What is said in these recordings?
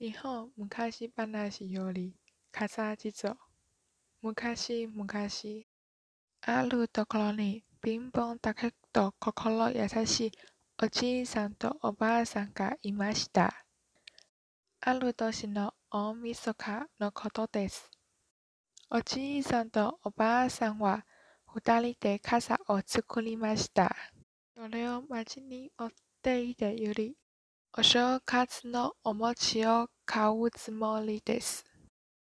日本昔話より傘地蔵昔々あるところに貧乏だけど心優しいおじいさんとおばあさんがいました。ある年の大晦日のことです。おじいさんとおばあさんは二人で傘を作りました。それを町に持っていてより、お正月のお餅を買うつもりです。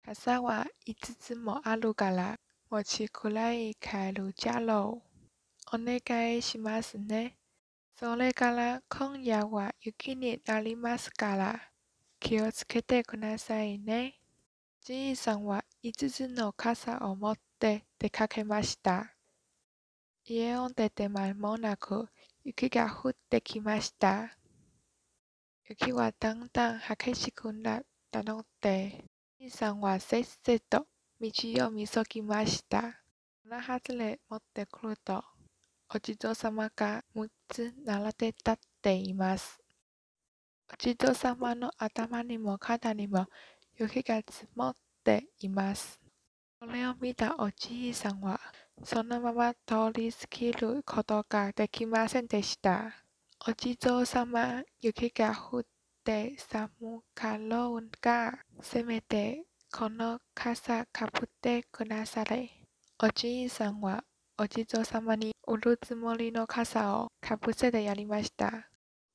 傘は五つもあるから、餅くらい買えるじゃろう。お願いしますね。それから今夜は雪になりますから、気をつけてくださいね。じいさんは五つの傘を持って出かけました。家を出て間もなく雪が降ってきました。雪はだんだん激しくなったので、じいさんはせっせと道を見そぎました。穴外れ持ってくると、お地蔵様が6つ並べ立っています。お地蔵様の頭にも肩にも雪が積もっています。それを見たおじいさんは、そのまま通り過ぎることができませんでした。お地蔵様、雪が降って寒かろうが、せめてこの傘かぶってくだされ。おじいさんはお地蔵様に売るつもりの傘をかぶせてやりました。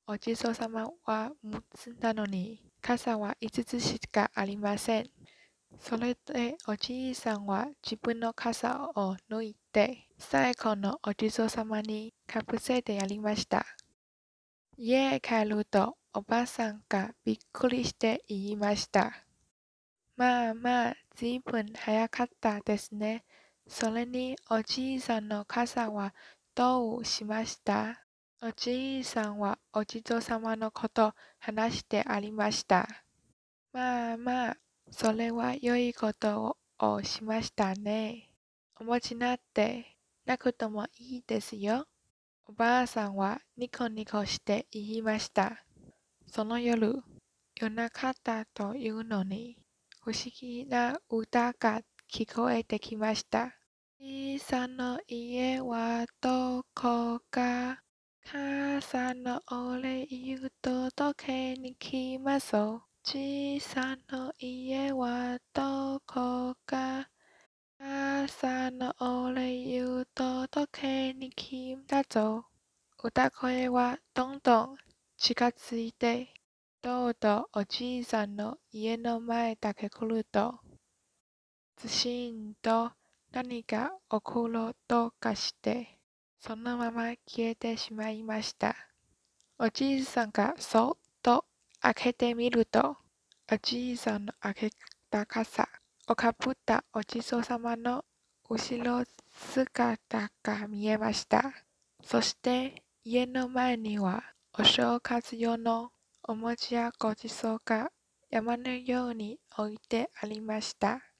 お地蔵様は6つなのに、傘は5つしかありません。それでおじいさんは自分の傘を抜いて、最後のお地蔵様にかぶせてやりました。家へ帰るとおばさんがびっくりして言いました。まあまあ、ずいぶん早かったですね。それにおじいさんの傘はどうしました？おじいさんはお地蔵様のこと話してありました。まあまあ、それは良いことをしましたね。お持ちになってなくともいいですよ。おばあさんはニコニコして言いました。その夜、夜中だというのに、不思議な歌が聞こえてきました。小さな家はどこか傘のお礼届けに来ます小さな家はどこか朝のお礼を届けに来たぞ。歌声はどんどん近づいて、とうとうおじいさんの家の前だけ来ると、ずしんと何か起ころうとかして、そのまま消えてしまいました。おじいさんがそっと開けてみると、おじいさんの開けた傘をかぶったお地蔵様の後ろ姿が見えました。そして家の前にはお正月用のお餅やごちそうが山のように置いてありました。